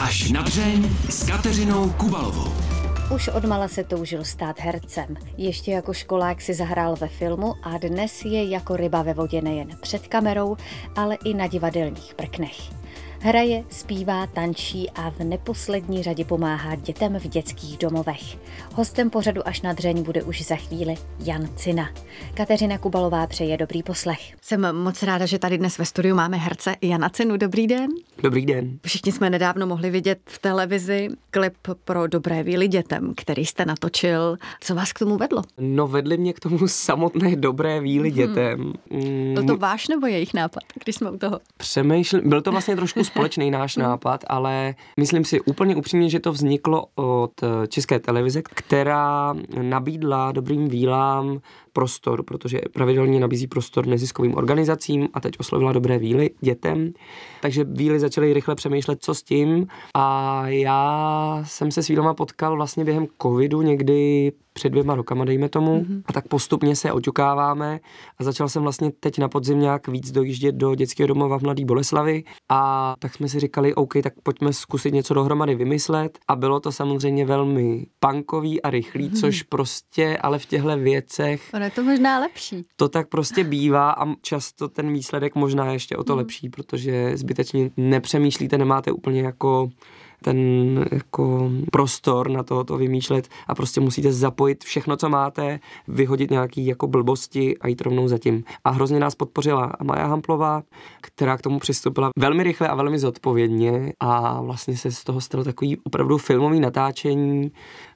Až na dřeň s Kateřinou Kubalovou. Už odmala se toužil stát hercem. Ještě jako školák si zahrál ve filmu a dnes je jako ryba ve vodě nejen před kamerou, ale i na divadelních prknech. Hraje, zpívá, tančí a v neposlední řadě pomáhá dětem v dětských domovech. Hostem pořadu až na dřeň bude už za chvíli Jan Cina. Kateřina Kubalová přeje dobrý poslech. Jsem moc ráda, že tady dnes ve studiu máme herce Jana Cinu. Dobrý den. Dobrý den. Všichni jsme nedávno mohli vidět v televizi klip pro Dobré víly dětem, který jste natočil. Co vás k tomu vedlo? No vedli mě k tomu samotné Dobré víly mhm. dětem. Hmm. Byl to váš nebo jejich nápad, když jsme u toho? Přemýšlím, byl to vlastně trošku společný náš hmm. nápad, ale myslím si úplně upřímně, že to vzniklo od České televize, která nabídla dobrým vílám prostor, protože pravidelně nabízí prostor neziskovým organizacím a teď oslovila dobré víly dětem. Takže víly začaly rychle přemýšlet, co s tím a já jsem se s vílama potkal vlastně během covidu někdy před dvěma rokama, dejme tomu, mm-hmm. a tak postupně se oťukáváme a začal jsem vlastně teď na podzim nějak víc dojíždět do dětského domova v Mladý Boleslavi a tak jsme si říkali, OK, tak pojďme zkusit něco dohromady vymyslet a bylo to samozřejmě velmi punkový a rychlý, mm-hmm. což prostě ale v těchto věcech... Ono je to možná lepší. To tak prostě bývá a často ten výsledek možná ještě o to mm. lepší, protože zbytečně nepřemýšlíte, nemáte úplně jako ten jako prostor na to, to vymýšlet a prostě musíte zapojit všechno, co máte, vyhodit nějaký jako blbosti a jít rovnou za tím. A hrozně nás podpořila Maja Hamplová, která k tomu přistoupila velmi rychle a velmi zodpovědně a vlastně se z toho stalo takový opravdu filmový natáčení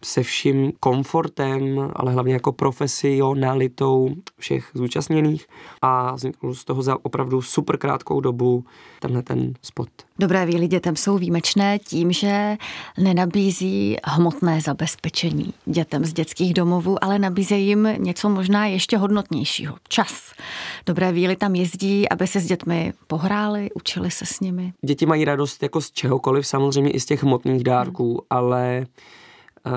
se vším komfortem, ale hlavně jako profesionalitou všech zúčastněných a vznikl z toho za opravdu super krátkou dobu tenhle ten spot. Dobré víly dětem jsou výjimečné tím, že nenabízí hmotné zabezpečení dětem z dětských domovů, ale nabízejí jim něco možná ještě hodnotnějšího. Čas. Dobré víly tam jezdí, aby se s dětmi pohráli, učili se s nimi. Děti mají radost jako z čehokoliv, samozřejmě i z těch hmotných dárků, hmm. ale uh,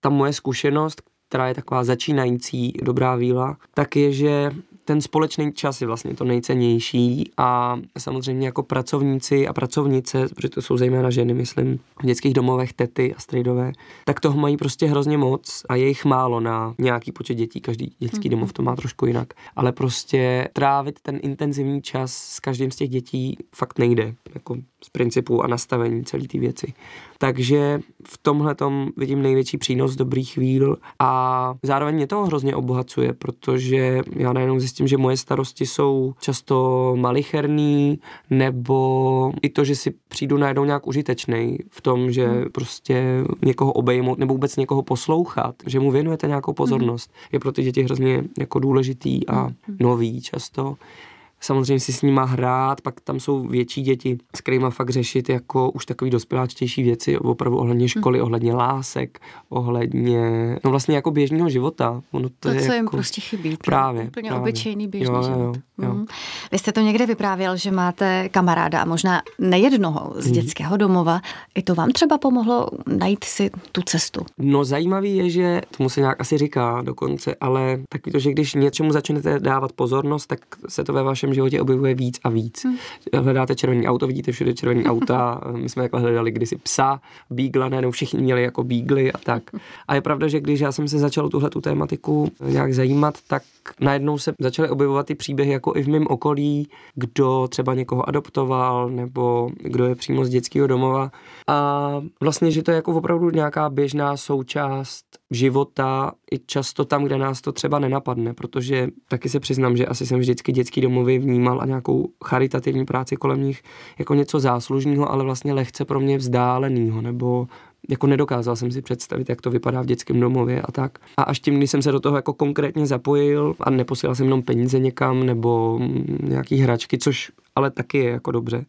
ta moje zkušenost, která je taková začínající dobrá víla, tak je, že ten společný čas je vlastně to nejcennější a samozřejmě jako pracovníci a pracovnice, protože to jsou zejména ženy, myslím, v dětských domovech, tety a strejdové, tak toho mají prostě hrozně moc a je jich málo na nějaký počet dětí, každý dětský mm-hmm. domov to má trošku jinak, ale prostě trávit ten intenzivní čas s každým z těch dětí fakt nejde, jako z principu a nastavení celé ty věci. Takže v tomhle tom vidím největší přínos dobrých chvíl a zároveň mě to hrozně obohacuje, protože já najednou zjistím, že moje starosti jsou často malicherný, nebo i to, že si přijdu najednou nějak užitečný v tom, že hmm. prostě někoho obejmout nebo vůbec někoho poslouchat, že mu věnujete nějakou pozornost, hmm. je pro ty děti hrozně jako důležitý a hmm. nový často samozřejmě si s nima hrát, pak tam jsou větší děti, s kterými fakt řešit jako už takový dospěláčtější věci, opravdu ohledně hm. školy, hmm. ohledně lásek, ohledně, no vlastně jako běžného života. Ono to, to je co jako, jim prostě chybí. Právě. Úplně právě. obyčejný běžný jo, život. Jo, jo. Hmm. Vy jste to někde vyprávěl, že máte kamaráda a možná nejednoho z hmm. dětského domova. I to vám třeba pomohlo najít si tu cestu? No zajímavý je, že tomu se nějak asi říká dokonce, ale taky to, že když něčemu začnete dávat pozornost, tak se to ve vašem vašem životě objevuje víc a víc. Hmm. Hledáte červený auto, vidíte všude červený auta, my jsme jako hledali kdysi psa, bígla, ne, všichni měli jako bígly a tak. A je pravda, že když já jsem se začal tuhle tu tématiku nějak zajímat, tak najednou se začaly objevovat ty příběhy jako i v mém okolí, kdo třeba někoho adoptoval nebo kdo je přímo z dětského domova. A vlastně, že to je jako opravdu nějaká běžná součást života i často tam, kde nás to třeba nenapadne, protože taky se přiznám, že asi jsem vždycky dětský domovy vnímal a nějakou charitativní práci kolem nich jako něco záslužného, ale vlastně lehce pro mě vzdáleného, nebo jako nedokázal jsem si představit, jak to vypadá v dětském domově a tak. A až tím, když jsem se do toho jako konkrétně zapojil a neposílal jsem jenom peníze někam nebo nějaký hračky, což ale taky je jako dobře,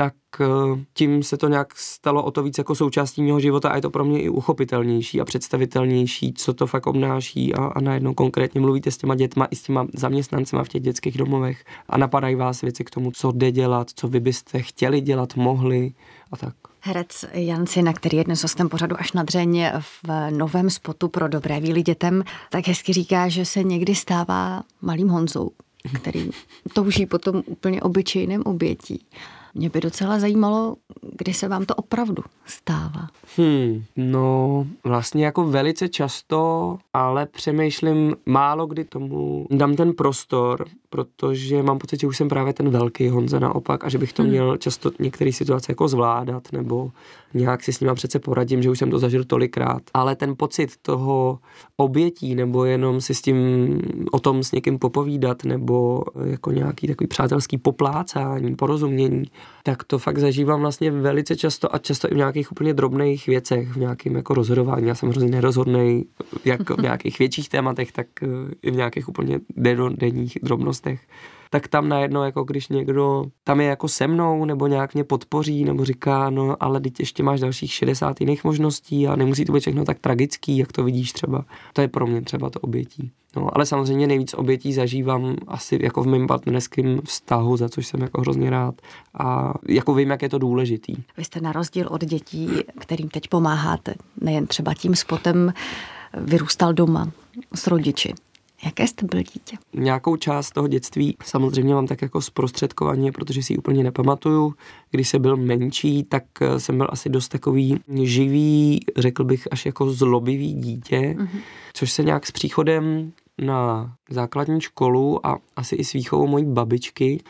tak eh, tím se to nějak stalo o to víc jako součástí mého života a je to pro mě i uchopitelnější a představitelnější, co to fakt obnáší a, a najednou konkrétně mluvíte s těma dětma i s těma zaměstnancema v těch dětských domovech a napadají vás věci k tomu, co jde dělat, co vy byste chtěli dělat, mohli a tak. Herec Jan na který je dnes hostem pořadu až na dřeň v novém spotu pro dobré víly dětem, tak hezky říká, že se někdy stává malým Honzou, který touží potom úplně obyčejným obětí. Mě by docela zajímalo, kdy se vám to opravdu stává. Hmm, no vlastně jako velice často, ale přemýšlím málo kdy tomu dám ten prostor, protože mám pocit, že už jsem právě ten velký Honza naopak a že bych to hmm. měl často některé situace jako zvládat nebo nějak si s nima přece poradím, že už jsem to zažil tolikrát. Ale ten pocit toho obětí nebo jenom si s tím o tom s někým popovídat nebo jako nějaký takový přátelský poplácání, porozumění, tak to fakt zažívám vlastně velice často a často i v nějakých úplně drobných věcech, v nějakém jako rozhodování. Já jsem hrozně nerozhodný, jak v nějakých větších tématech, tak eh, i v nějakých úplně denních drobnostech tak tam najednou, jako když někdo tam je jako se mnou, nebo nějak mě podpoří, nebo říká, no ale teď ještě máš dalších 60 jiných možností a nemusí to být všechno tak tragický, jak to vidíš třeba. To je pro mě třeba to obětí. No, ale samozřejmě nejvíc obětí zažívám asi jako v mém partnerském vztahu, za což jsem jako hrozně rád. A jako vím, jak je to důležitý. Vy jste na rozdíl od dětí, kterým teď pomáháte, nejen třeba tím spotem, vyrůstal doma s rodiči. Jaké jste byl dítě? Nějakou část toho dětství samozřejmě mám tak jako zprostředkovaně, protože si ji úplně nepamatuju. Když jsem byl menší, tak eh, jsem byl asi dost takový živý, řekl bych až jako zlobivý dítě, mm-hmm. což se nějak s příchodem na základní školu a asi i s výchovou mojí babičky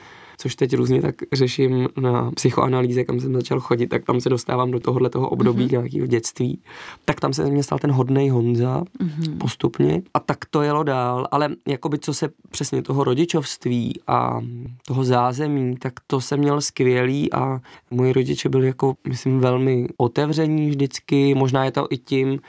což teď různě tak řeším na psychoanalýze, kam jsem začal chodit, tak tam se dostávám do tohohle toho období mm-hmm. nějakého dětství. Tak tam se mě stal ten hodnej Honza mm-hmm. postupně a tak to jelo dál, ale jakoby co se přesně toho rodičovství a toho zázemí, tak to jsem měl skvělý a moji rodiče byli jako, myslím, velmi otevření vždycky, možná je to i tím,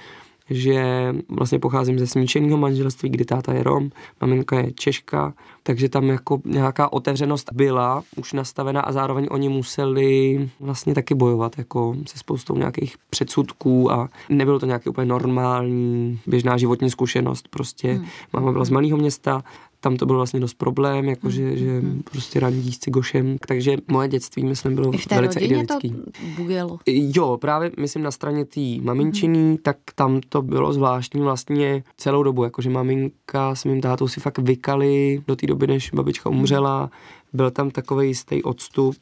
že vlastně pocházím ze smíšeného manželství, kdy táta je Rom, maminka je Češka, takže tam jako nějaká otevřenost byla už nastavena a zároveň oni museli vlastně taky bojovat jako se spoustou nějakých předsudků a nebylo to nějaký úplně normální běžná životní zkušenost. Prostě hmm. máma byla z malého města, tam to byl vlastně dost problém, jako mm. že, že mm. prostě randí s cigošem. Takže moje dětství, myslím, bylo I v té velice idylický. to bujelo. Jo, právě myslím na straně té maminčiny, mm. tak tam to bylo zvláštní vlastně celou dobu, jakože maminka s mým tátou si fakt vykali do té doby, než babička umřela. Byl tam takový jistý odstup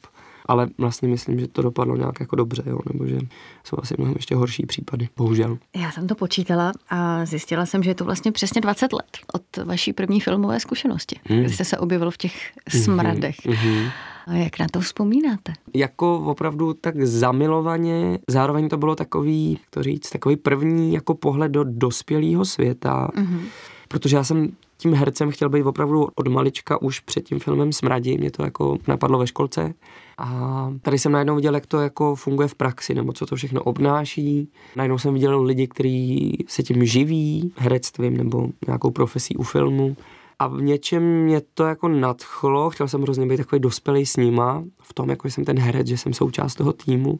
ale vlastně myslím, že to dopadlo nějak jako dobře, jo, nebo že jsou asi mnohem ještě horší případy, bohužel. Já jsem to počítala a zjistila jsem, že je to vlastně přesně 20 let od vaší první filmové zkušenosti, hmm. kdy jste se objevil v těch mhm, smradech. Mm-hmm. A jak na to vzpomínáte? Jako opravdu tak zamilovaně, zároveň to bylo takový, to říct, takový první jako pohled do dospělého světa, mm-hmm. protože já jsem tím hercem chtěl být opravdu od malička už před tím filmem Smradí, mě to jako napadlo ve školce. A tady jsem najednou viděl, jak to jako funguje v praxi, nebo co to všechno obnáší. Najednou jsem viděl lidi, kteří se tím živí, herectvím nebo nějakou profesí u filmu. A v něčem mě to jako nadchlo, chtěl jsem hrozně být takový dospělý s nima, v tom, jako jsem ten herec, že jsem součást toho týmu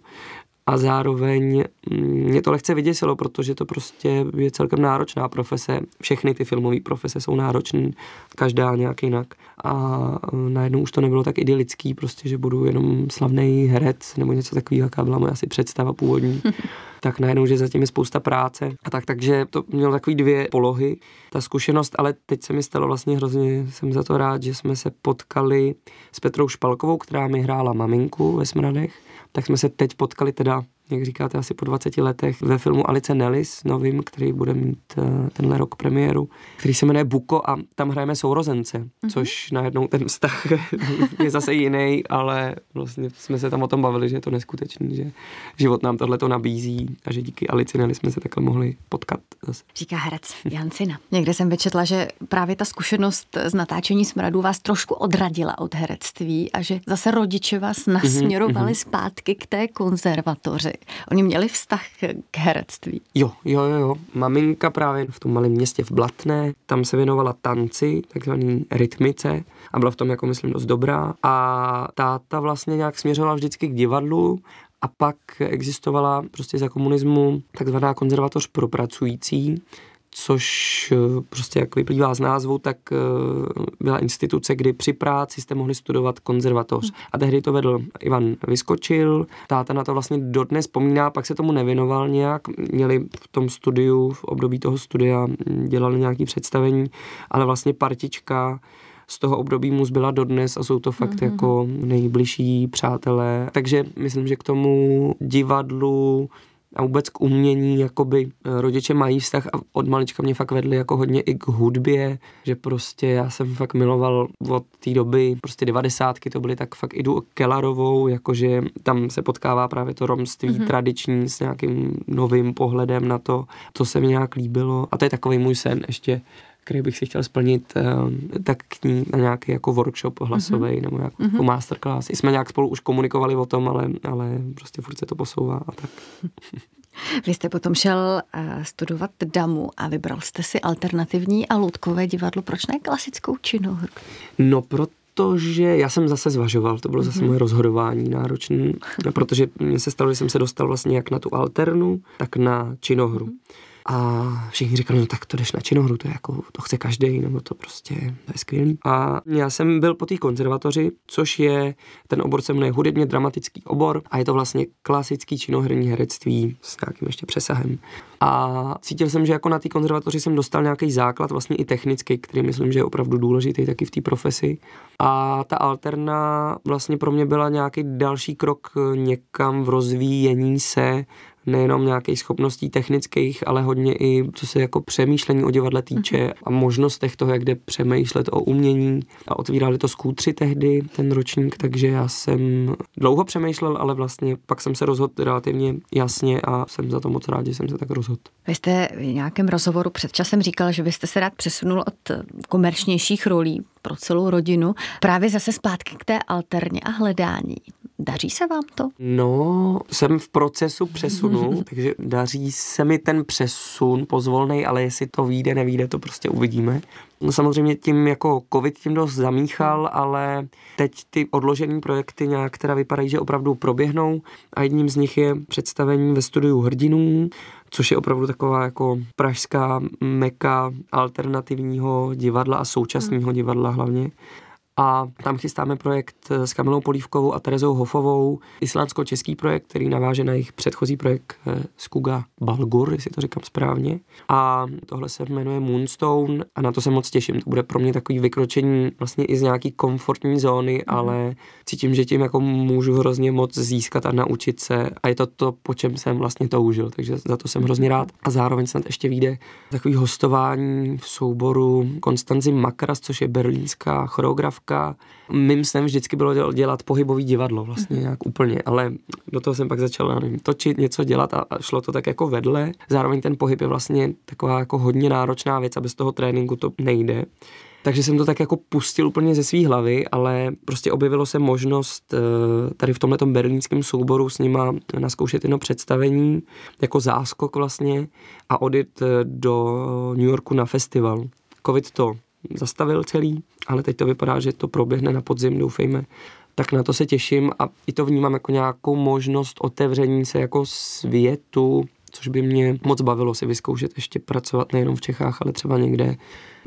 a zároveň mm, mě to lehce vyděsilo, protože to prostě je celkem náročná profese. Všechny ty filmové profese jsou náročné, každá nějak jinak. A e, najednou už to nebylo tak idylický, prostě, že budu jenom slavný herec nebo něco takového, jaká byla moje asi představa původní. tak najednou, že zatím je spousta práce. A tak, takže to mělo takový dvě polohy, ta zkušenost, ale teď se mi stalo vlastně hrozně, jsem za to rád, že jsme se potkali s Petrou Špalkovou, která mi hrála maminku ve Smradech tak jsme se teď potkali teda, jak říkáte, asi po 20 letech ve filmu Alice Nellis, novým, který bude mít uh, tenhle rok premiéru, který se jmenuje Buko a tam hrajeme sourozence, mm-hmm. což najednou ten vztah je zase jiný, ale vlastně jsme se tam o tom bavili, že je to neskutečný, že život nám tohle to nabízí a že díky Alice Nellis jsme se takhle mohli potkat zase. Říká herec Jancina. Někde jsem vyčetla, že právě ta zkušenost z natáčení smradu vás trošku odradila od herectví a že zase rodiče vás mhm, nasměrovali mm-hmm. zpátky k té konzervatoři. Oni měli vztah k herectví. Jo, jo, jo. Maminka právě v tom malém městě v Blatné, tam se věnovala tanci, takzvaný rytmice a byla v tom jako myslím dost dobrá a táta vlastně nějak směřovala vždycky k divadlu a pak existovala prostě za komunismu takzvaná konzervatoř pro pracující, což eh, prostě jak vyplývá z názvu, tak eh, byla instituce, kdy při práci jste mohli studovat konzervatoř. A tehdy to vedl Ivan Vyskočil, táta na to vlastně dodnes vzpomíná, pak se tomu nevěnoval nějak, měli v tom studiu, v období toho studia dělali nějaké představení, ale vlastně partička z toho období mu zbyla dodnes a jsou to fakt mm-hmm. jako nejbližší přátelé. Takže myslím, že k tomu divadlu a vůbec k umění, jakoby eh, rodiče mají vztah a od malička mě fakt vedli jako hodně i k hudbě, že prostě já jsem fakt miloval od té doby, prostě devadesátky to byly tak fakt jdu Kelarovou, jakože tam se potkává právě to romství mm-hmm. tradiční s nějakým novým pohledem na to, to se mi nějak líbilo a to je takový můj sen ještě který bych si chtěl splnit, eh, tak k ní na nějaký jako workshop hlasový mm-hmm. nebo nějakou mm-hmm. masterclass. I jsme nějak spolu už komunikovali o tom, ale, ale prostě furt se to posouvá a tak. Vy jste potom šel uh, studovat damu a vybral jste si alternativní a loutkové divadlo. Proč ne klasickou činohru? No, protože já jsem zase zvažoval, to bylo zase mm-hmm. moje rozhodování náročné, protože mně se stalo, že jsem se dostal vlastně jak na tu alternu, tak na činohru. Mm-hmm. A všichni říkali, no tak to jdeš na činohru, to, je jako, to chce každý, nebo to prostě to je skvělý. A já jsem byl po té konzervatoři, což je, ten obor se jmenuje hudebně dramatický obor a je to vlastně klasický činoherní herectví s nějakým ještě přesahem. A cítil jsem, že jako na té konzervatoři jsem dostal nějaký základ, vlastně i technický, který myslím, že je opravdu důležitý taky v té profesi. A ta alterna vlastně pro mě byla nějaký další krok někam v rozvíjení se nejenom nějakých schopností technických, ale hodně i co se jako přemýšlení o divadle týče mm-hmm. a možnostech toho, jak jde přemýšlet o umění. A otvírali to skútři tehdy, ten ročník, takže já jsem dlouho přemýšlel, ale vlastně pak jsem se rozhodl relativně jasně a jsem za to moc rád, že jsem se tak rozhodl. Vy jste v nějakém rozhovoru před časem říkal, že byste se rád přesunul od komerčnějších rolí pro celou rodinu právě zase zpátky k té alterně a hledání. Daří se vám to? No, jsem v procesu přesunu, takže daří se mi ten přesun pozvolnej, ale jestli to vyjde, nevíde, to prostě uvidíme. No samozřejmě tím jako covid tím dost zamíchal, ale teď ty odložené projekty nějak teda vypadají, že opravdu proběhnou a jedním z nich je představení ve studiu hrdinů, což je opravdu taková jako pražská meka alternativního divadla a současného divadla hlavně a tam chystáme projekt eh, s Kamilou Polívkovou a Terezou Hofovou, islandsko-český projekt, který naváže na jejich předchozí projekt eh, Skuga Balgur, jestli to říkám správně. A tohle se jmenuje Moonstone a na to se moc těším. To bude pro mě takový vykročení vlastně i z nějaký komfortní zóny, mhm. ale cítím, že tím jako můžu hrozně moc získat a naučit se a je to to, po čem jsem vlastně toužil, takže za to jsem hrozně rád. A zároveň snad ještě vyjde takový hostování v souboru Konstanzi Makras, což je berlínská choreografka choreografka. Mým snem vždycky bylo dělat pohybový divadlo vlastně mm-hmm. nějak úplně, ale do toho jsem pak začal nevím, točit, něco dělat a, šlo to tak jako vedle. Zároveň ten pohyb je vlastně taková jako hodně náročná věc a bez toho tréninku to nejde. Takže jsem to tak jako pustil úplně ze své hlavy, ale prostě objevilo se možnost eh, tady v tomhle berlínském souboru s nima naskoušet jedno představení jako záskok vlastně a odjet eh, do New Yorku na festival. Covid to zastavil celý, ale teď to vypadá, že to proběhne na podzim, doufejme. Tak na to se těším a i to vnímám jako nějakou možnost otevření se jako světu, což by mě moc bavilo si vyzkoušet ještě pracovat nejenom v Čechách, ale třeba někde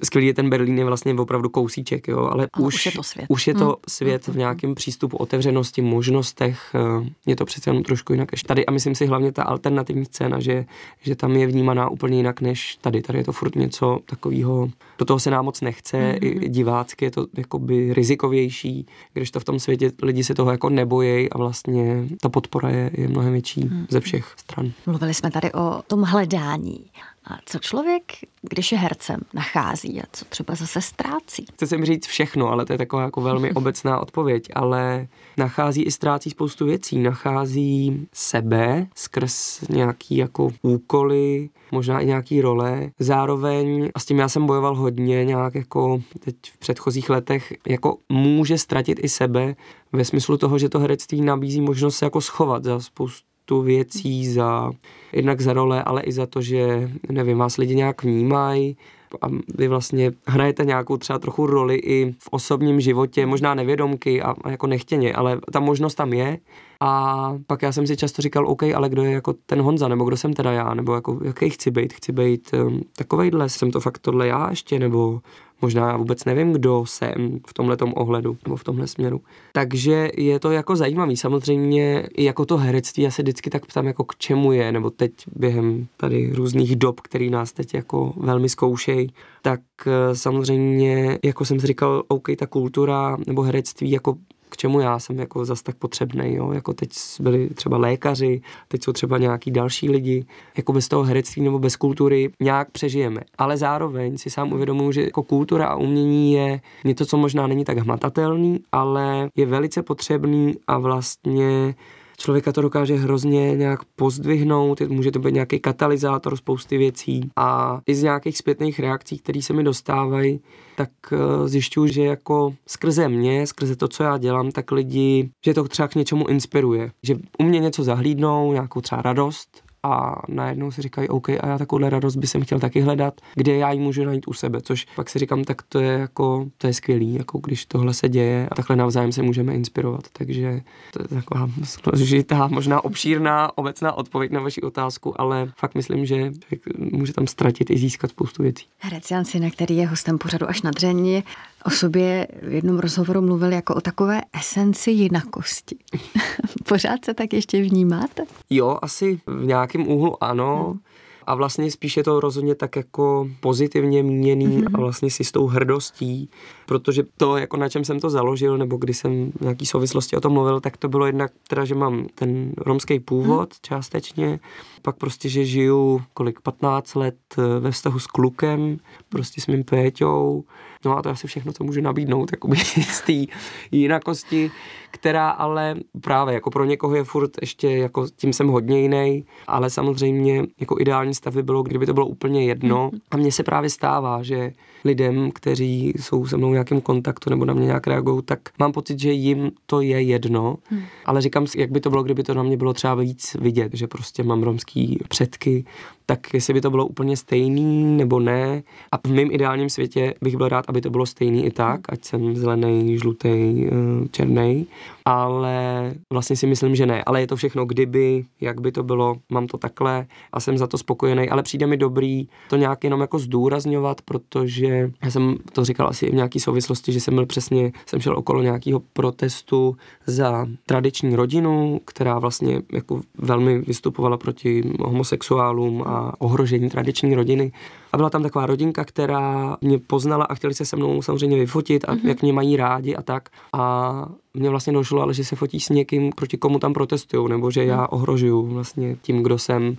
skvělý je ten Berlín je vlastně opravdu kousíček, jo, ale, ale už, už, je to svět, už je to hmm. svět v nějakém přístupu, otevřenosti, možnostech, eh, je to přece jenom trošku jinak než tady a myslím si hlavně ta alternativní scéna, že, že tam je vnímaná úplně jinak než tady. Tady je to furt něco takového, do toho se nám moc nechce, mm-hmm. i divácky je to jakoby rizikovější, když to v tom světě lidi se toho jako nebojí a vlastně ta podpora je, je mnohem větší mm-hmm. ze všech stran. Mluvili jsme tady o tom hledání. A co člověk, když je hercem, nachází a co třeba zase ztrácí? Chci si říct všechno, ale to je taková jako velmi obecná odpověď, ale nachází i ztrácí spoustu věcí. Nachází sebe skrz nějaký jako úkoly, možná i nějaký role. Zároveň, a s tím já jsem bojoval hodně nějak jako teď v předchozích letech, jako může ztratit i sebe ve smyslu toho, že to herectví nabízí možnost se jako schovat za spoustu spoustu věcí za, jednak za role, ale i za to, že, nevím, vás lidi nějak vnímají a vy vlastně hrajete nějakou třeba trochu roli i v osobním životě, možná nevědomky a, a jako nechtěně, ale ta možnost tam je. A pak já jsem si často říkal, OK, ale kdo je jako ten Honza, nebo kdo jsem teda já, nebo jako jaký chci být, chci být um, takovejhle, jsem to fakt tohle já ještě, nebo možná vůbec nevím, kdo jsem v tomhle ohledu nebo v tomhle směru. Takže je to jako zajímavý. Samozřejmě i jako to herectví, já se vždycky tak ptám, jako k čemu je, nebo teď během tady různých dob, který nás teď jako velmi zkoušejí, tak eh, samozřejmě, jako jsem si říkal, OK, ta kultura nebo herectví jako k čemu já jsem jako zas tak potřebný, jo? jako teď byli třeba lékaři, teď jsou třeba nějaký další lidi, jako bez toho herectví nebo bez kultury nějak přežijeme. Ale zároveň si sám uvědomuji, že jako kultura a umění je něco, co možná není tak hmatatelný, ale je velice potřebný a vlastně člověka to dokáže hrozně nějak pozdvihnout, může to být nějaký katalyzátor spousty věcí a i z nějakých zpětných reakcí, které se mi dostávají, tak eh, zjišťuju, že jako skrze mě, skrze to, co já dělám, tak lidi, že to třeba k něčemu inspiruje. Že u mě něco zahlídnou, nějakou třeba radost a najednou si říkají, OK, a já takovouhle radost by jsem chtěl taky hledat, kde já ji můžu najít u sebe, což pak si říkám, tak to je jako, to je skvělý, jako když tohle se děje a takhle navzájem se můžeme inspirovat, takže to je taková složitá, možná obšírná, obecná odpověď na vaši otázku, ale fakt myslím, že může tam ztratit i získat spoustu věcí. Herec Jan Sina, který je hostem pořadu až na dření, o sobě v jednom rozhovoru mluvil jako o takové esenci jinakosti. Pořád se tak ještě vnímáte? Jo, asi v nějakém úhlu ano. Hmm a vlastně spíš je to rozhodně tak jako pozitivně míněný mm-hmm. a vlastně si s tou hrdostí, protože to, jako na čem jsem to založil, nebo když jsem v nějaký souvislosti o tom mluvil, tak to bylo jednak teda, že mám ten romský původ mm. částečně, pak prostě, že žiju kolik 15 let eh, ve vztahu s klukem, prostě s mým Péťou, no a to je asi všechno, co můžu nabídnout, jakoby z té jinakosti, která ale právě jako pro někoho je furt ještě, jako tím jsem hodně jiný, ale samozřejmě jako ideální stav by bylo, kdyby to bylo úplně jedno. Mhm. A mně se právě stává, že lidem, kteří jsou se mnou v nějakém kontaktu nebo na mě nějak reagují, tak mám pocit, že jim to je jedno, hmm. ale říkám si, jak by to bylo, kdyby to na mě bylo třeba víc vidět, že prostě mám romský předky, tak jestli by to bylo úplně stejný nebo ne. A v mém ideálním světě bych byl rád, aby to bylo stejný i tak, ať jsem zelený, žlutý, eh, černý. Ale vlastně si myslím, že ne. Ale je to všechno kdyby, jak by to bylo, mám to takhle a jsem za to spokojený. Ale přijde mi dobrý to nějak jenom jako zdůrazňovat, protože já jsem to říkal asi i v nějaký souvislosti, že jsem byl přesně, jsem šel okolo nějakého protestu za tradiční rodinu, která vlastně jako velmi vystupovala proti homosexuálům a ohrožení tradiční rodiny. A byla tam taková rodinka, která mě poznala a chtěli se se mnou samozřejmě vyfotit a mm-hmm. jak mě mají rádi a tak. A mě vlastně došlo, ale že se fotí s někým, proti komu tam protestují, nebo že já ohrožuju vlastně tím, kdo jsem,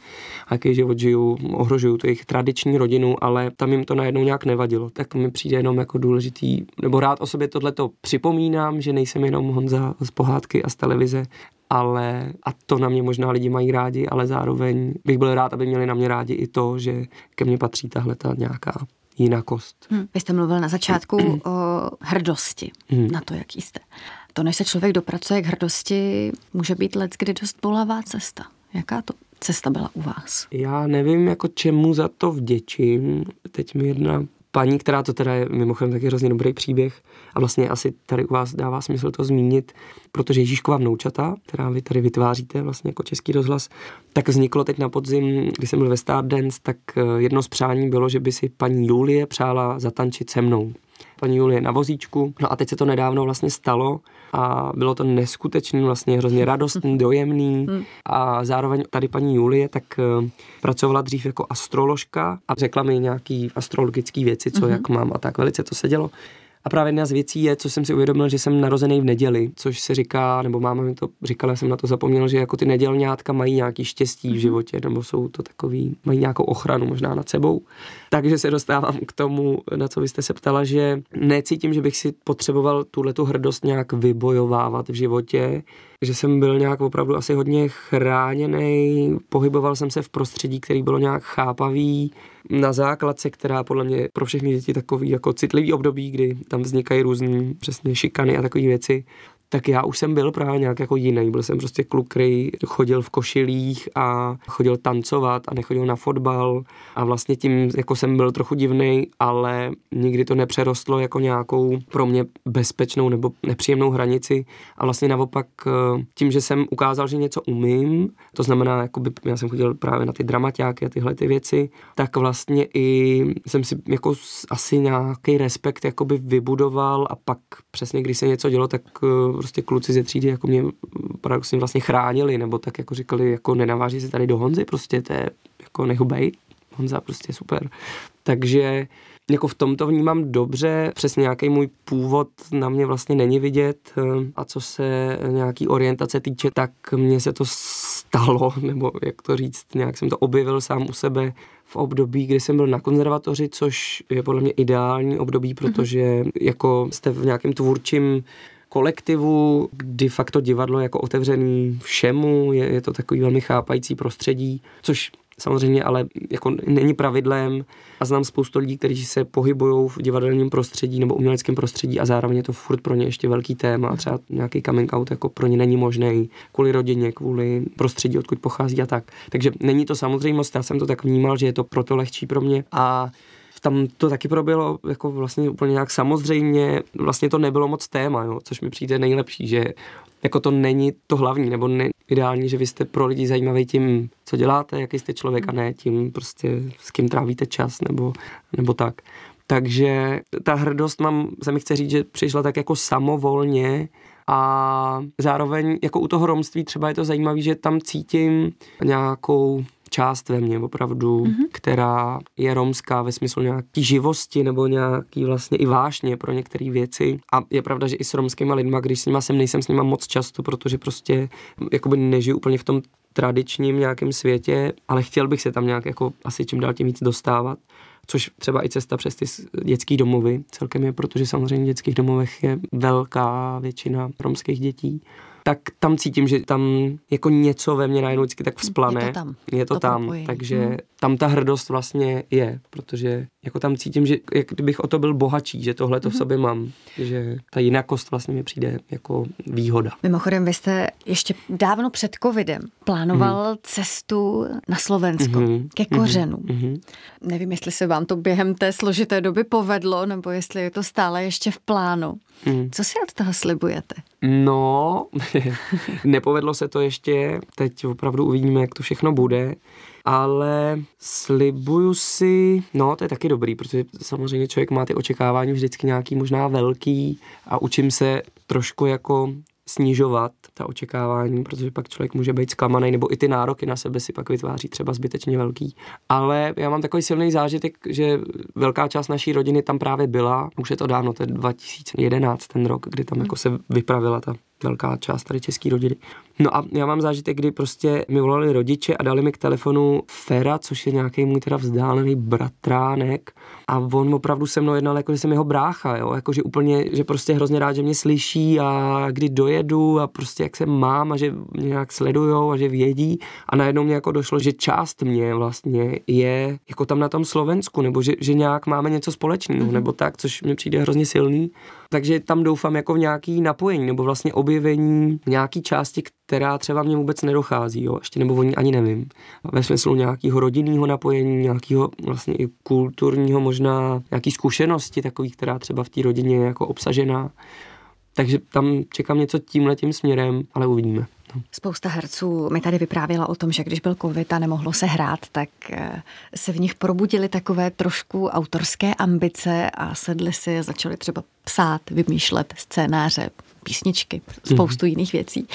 jaký život žiju, ohrožuju tu jejich tradiční rodinu, ale tam jim to najednou nějak nevadilo. Tak mi přijde jenom jako důležitý, nebo rád o sobě tohleto připomínám, že nejsem jenom Honza z pohádky a z televize, ale a to na mě možná lidi mají rádi, ale zároveň bych byl rád, aby měli na mě rádi i to, že ke mně patří tahle ta nějaká jinakost. Hmm. Vy jste mluvil na začátku o hrdosti, hmm. na to, jaký jste. To, než se člověk dopracuje k hrdosti, může být let, kdy dost bolavá cesta. Jaká to cesta byla u vás? Já nevím, jako čemu za to vděčím. Teď mi jedna paní, která to teda je mimochodem taky hrozně dobrý příběh a vlastně asi tady u vás dává smysl to zmínit, protože Ježíšková vnoučata, která vy tady vytváříte vlastně jako český rozhlas, tak vzniklo teď na podzim, když jsem byl ve Stardance, tak eh, jedno z přání bylo, že by si paní Julie přála zatančit se mnou paní Julie na vozíčku. No a teď se to nedávno vlastně stalo a bylo to neskutečný, vlastně hrozně radostný, dojemný hmm. a zároveň tady paní Julie tak uh, pracovala dřív jako astroložka a řekla mi nějaký astrologické věci, co mm-hmm. jak mám a tak. Velice to sedělo. A právě jedna z věcí je, co jsem si uvědomil, že jsem narozený v neděli, což se říká, nebo máma mi to říkala, jsem na to zapomněl, že jako ty nedělňátka mají nějaký štěstí v mhm. životě, nebo jsou to takový, mají nějakou ochranu možná nad sebou. Takže se dostávám k tomu, na co vy jste se ptala, že necítím, že bych si potřeboval tuhle tu hrdost nějak vybojovávat v životě, že jsem byl nějak opravdu asi hodně chráněný, pohyboval jsem se v prostředí, který bylo nějak chápavý, na základce, která podle mě pro všechny děti takový jako citlivý období, kdy tam vznikají různé přesně šikany a takové věci tak já už jsem byl právě nějak jako jiný. Byl jsem prostě kluk, který chodil v košilích a chodil tancovat a nechodil na fotbal a vlastně tím jako jsem byl trochu divný, ale nikdy to nepřerostlo jako nějakou pro mě bezpečnou nebo nepříjemnou hranici a vlastně naopak eh, tím, že jsem ukázal, že něco umím, to znamená, jakoby, já jsem chodil právě na ty dramaťáky a tyhle ty věci, tak vlastně i jsem si jako asi nějaký respekt jakoby vybudoval a pak přesně, když se něco dělo, tak eh, prostě kluci ze třídy jako mě paradoxně vlastně chránili, nebo tak jako říkali, jako nenaváží se tady do Honzy, prostě to je jako nechubej, Honza prostě super. Takže jako v tomto vnímám dobře, přesně nějaký můj původ na mě vlastně není vidět eh, a co se nějaký orientace týče, tak mně se to stalo, nebo jak to říct, nějak jsem to objevil sám u sebe v období, kdy jsem byl na konzervatoři, což je podle mě ideální období, mhm. protože jako jste v nějakém tvůrčím kolektivu, kdy fakt to divadlo jako otevřený všemu, je, je to takový velmi chápající prostředí, což samozřejmě ale jako není pravidlem a znám spoustu lidí, kteří se pohybují v divadelním prostředí nebo uměleckém prostředí a zároveň je to furt pro ně ještě velký téma a třeba nějaký coming out jako pro ně není možný kvůli rodině, kvůli prostředí, odkud pochází a tak. Takže není to samozřejmost, já jsem to tak vnímal, že je to proto lehčí pro mě a tam to taky proběhlo jako vlastně úplně nějak samozřejmě, vlastně to nebylo moc téma, jo, což mi přijde nejlepší, že jako to není to hlavní, nebo ne, ideální, že vy jste pro lidi zajímavý tím, co děláte, jaký jste člověk a ne tím prostě s kým trávíte čas nebo, nebo tak. Takže ta hrdost mám, se mi chce říct, že přišla tak jako samovolně a zároveň jako u toho romství třeba je to zajímavé, že tam cítím nějakou část ve mně opravdu, mm-hmm. která je romská ve smyslu nějaký živosti nebo nějaký vlastně i vášně pro některé věci. A je pravda, že i s romskýma lidma, když s nima jsem, nejsem s nima moc často, protože prostě jakoby nežiju úplně v tom tradičním nějakém světě, ale chtěl bych se tam nějak jako asi čím dál tím víc dostávat což třeba i cesta přes ty dětské domovy celkem je, protože samozřejmě v dětských domovech je velká většina romských dětí tak tam cítím, že tam jako něco ve mně najednou vždycky tak vzplane. Je to tam. Je to, to tam, propojení. takže hmm. tam ta hrdost vlastně je, protože jako tam cítím, že jak kdybych o to byl bohatší, že tohle to v mhm. sobě mám, že ta jinakost vlastně mi přijde jako výhoda. Mimochodem, vy jste ještě dávno před covidem plánoval hmm. cestu na Slovensko hmm. ke kořenu. Hmm. Nevím, jestli se vám to během té složité doby povedlo, nebo jestli je to stále ještě v plánu. Hmm. Co si od toho slibujete? No, nepovedlo se to ještě, teď opravdu uvidíme, jak to všechno bude. Ale slibuju si, no to je taky dobrý, protože samozřejmě člověk má ty očekávání vždycky nějaký možná velký a učím se trošku jako snižovat ta očekávání, protože pak člověk může být zklamaný, nebo i ty nároky na sebe si pak vytváří třeba zbytečně velký. Ale já mám takový silný zážitek, že velká část naší rodiny tam právě byla, už je to dávno, to je 2011 ten rok, kdy tam jako se vypravila ta velká část tady české rodiny. No a já mám zážitek, kdy prostě mi volali rodiče a dali mi k telefonu Fera, což je nějaký můj teda vzdálený bratránek a on opravdu se mnou jednal, jako že jsem jeho brácha, jo, jako že úplně, že prostě hrozně rád, že mě slyší a kdy dojedu a prostě jak se mám a že mě nějak sledujou a že vědí a najednou mě jako došlo, že část mě vlastně je jako tam na tom Slovensku, nebo že, že nějak máme něco společného, mm-hmm. nebo tak, což mi přijde hrozně silný. Takže tam doufám jako v nějaký napojení, nebo vlastně objevení nějaký části, která třeba mě vůbec nedochází, jo, ještě nebo o ní ani nevím. Ve smyslu nějakého rodinného napojení, nějakého vlastně i kulturního možná, nějaký zkušenosti takový, která třeba v té rodině je jako obsažená. Takže tam čekám něco tímhle tím směrem, ale uvidíme. No. Spousta herců mi tady vyprávěla o tom, že když byl covid a nemohlo se hrát, tak eh, se v nich probudily takové trošku autorské ambice a sedli si začali třeba psát, vymýšlet scénáře, písničky, spoustu mm-hmm. jiných věcí.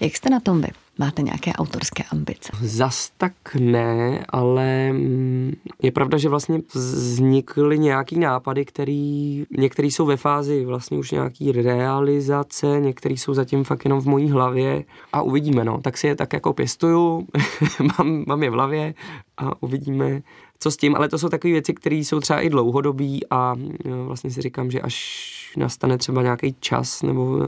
Jak jste na tom vy? Máte nějaké autorské ambice? Zas tak ne, ale mm, je pravda, že vlastně vznikly nějaký nápady, který některý jsou ve fázi vlastně už nějaký realizace, některý jsou zatím fakt jenom v mojí hlavě a uvidíme, no. Tak si je tak jako pěstuju, mám, mám je v hlavě a uvidíme, co s tím, ale to jsou takové věci, které jsou třeba i dlouhodobí a e, vlastně si říkám, že až nastane třeba nějaký čas nebo um,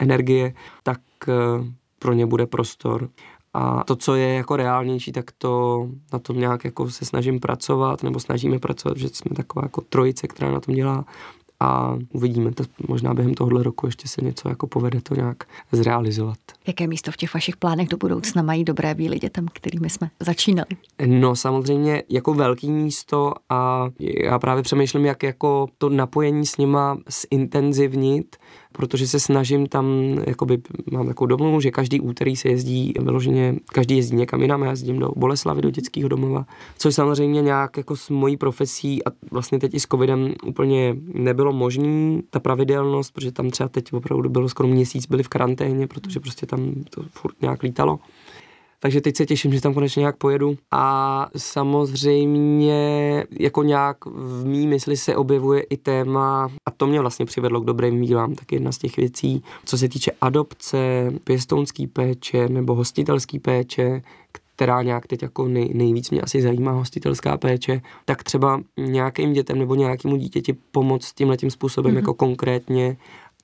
energie, tak uh, pro ně bude prostor. A to, co je jako reálnější, tak to na tom nějak jako se snažím pracovat, nebo snažíme pracovat, že jsme taková jako trojice, která na tom dělá. A uvidíme, to možná během tohohle roku ještě se něco jako povede to nějak zrealizovat. Jaké místo v těch vašich plánech do budoucna mají dobré bílé dětem, kterými jsme začínali? No samozřejmě jako velký místo a já právě přemýšlím, jak jako to napojení s nima zintenzivnit, protože se snažím tam, jakoby mám takovou domluvu, že každý úterý se jezdí vyloženě, každý jezdí někam jinam, já jezdím do Boleslavy, do dětského domova, což samozřejmě nějak jako s mojí profesí a vlastně teď i s covidem úplně nebylo možné, ta pravidelnost, protože tam třeba teď opravdu bylo skoro měsíc, byli v karanténě, protože prostě tam to furt nějak lítalo. Takže teď se těším, že tam konečně nějak pojedu. A samozřejmě jako nějak v mý mysli se objevuje i téma, a to mě vlastně přivedlo k dobrým mílám, tak jedna z těch věcí, co se týče adopce, pěstounský péče nebo hostitelský péče, která nějak teď jako nej, nejvíc mě asi zajímá hostitelská péče, tak třeba nějakým dětem nebo nějakému dítěti pomoct tímhle tím způsobem mm-hmm. jako konkrétně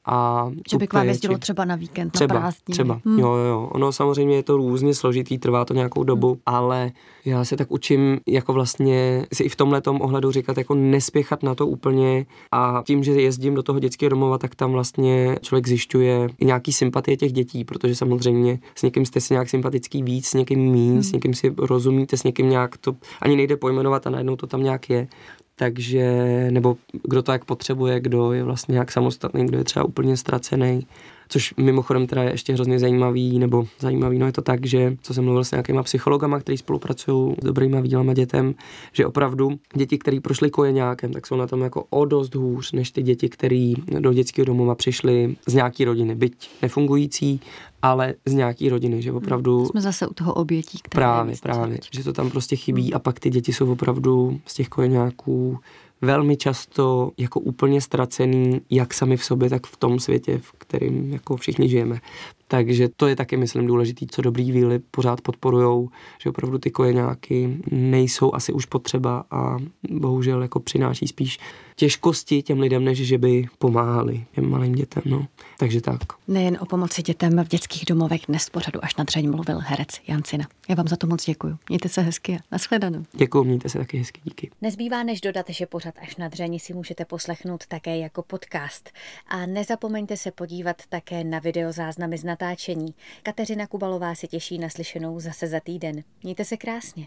a že by k vám jezdilo třeba na víkend, třeba, na prázdniny. Třeba, hmm. jo, jo. Ono samozřejmě je to různě složitý, trvá to nějakou dobu, hmm. ale já se tak učím jako vlastně si i v tomhle ohledu říkat, jako nespěchat na to úplně a tím, že jezdím do toho dětského domova, tak tam vlastně člověk zjišťuje i nějaký sympatie těch dětí, protože samozřejmě s někým jste si nějak sympatický víc, s někým míň, hmm. s někým si rozumíte, s někým nějak to ani nejde pojmenovat a najednou to tam nějak je takže, nebo kdo to jak potřebuje, kdo je vlastně nějak samostatný, kdo je třeba úplně ztracený. Což mimochodem teda je ještě hrozně zajímavý, nebo zajímavý, no je to tak, že co jsem mluvil s nějakýma psychologama, kteří spolupracují s dobrýma výlama dětem, že opravdu děti, které prošly kojeňákem, tak jsou na tom jako o dost hůř, než ty děti, které do dětského domova přišly z nějaký rodiny, byť nefungující, ale z nějaký rodiny, že opravdu... Jsme zase u toho obětí, které Právě, právě, že to tam prostě chybí hmm. a pak ty děti jsou opravdu z těch kojeňáků velmi často jako úplně ztracený, jak sami v sobě, tak v tom světě, v kterým jako všichni žijeme. Takže to je taky, myslím, důležitý, co dobrý víly pořád podporujou, že opravdu ty kojeňáky nejsou asi už potřeba a bohužel jako přináší spíš těžkosti těm lidem, než že by pomáhali těm malým dětem. No. Takže tak. Nejen o pomoci dětem v dětských domovech dnes pořadu až na dřeň mluvil herec Jancina. Já vám za to moc děkuji. Mějte se hezky a nashledanou. Děkuji, mějte se taky hezky, díky. Nezbývá než dodat, že pořad až na dřeň si můžete poslechnout také jako podcast. A nezapomeňte se podívat také na videozáznamy z natáčení. Kateřina Kubalová se těší na slyšenou zase za týden. Mějte se krásně.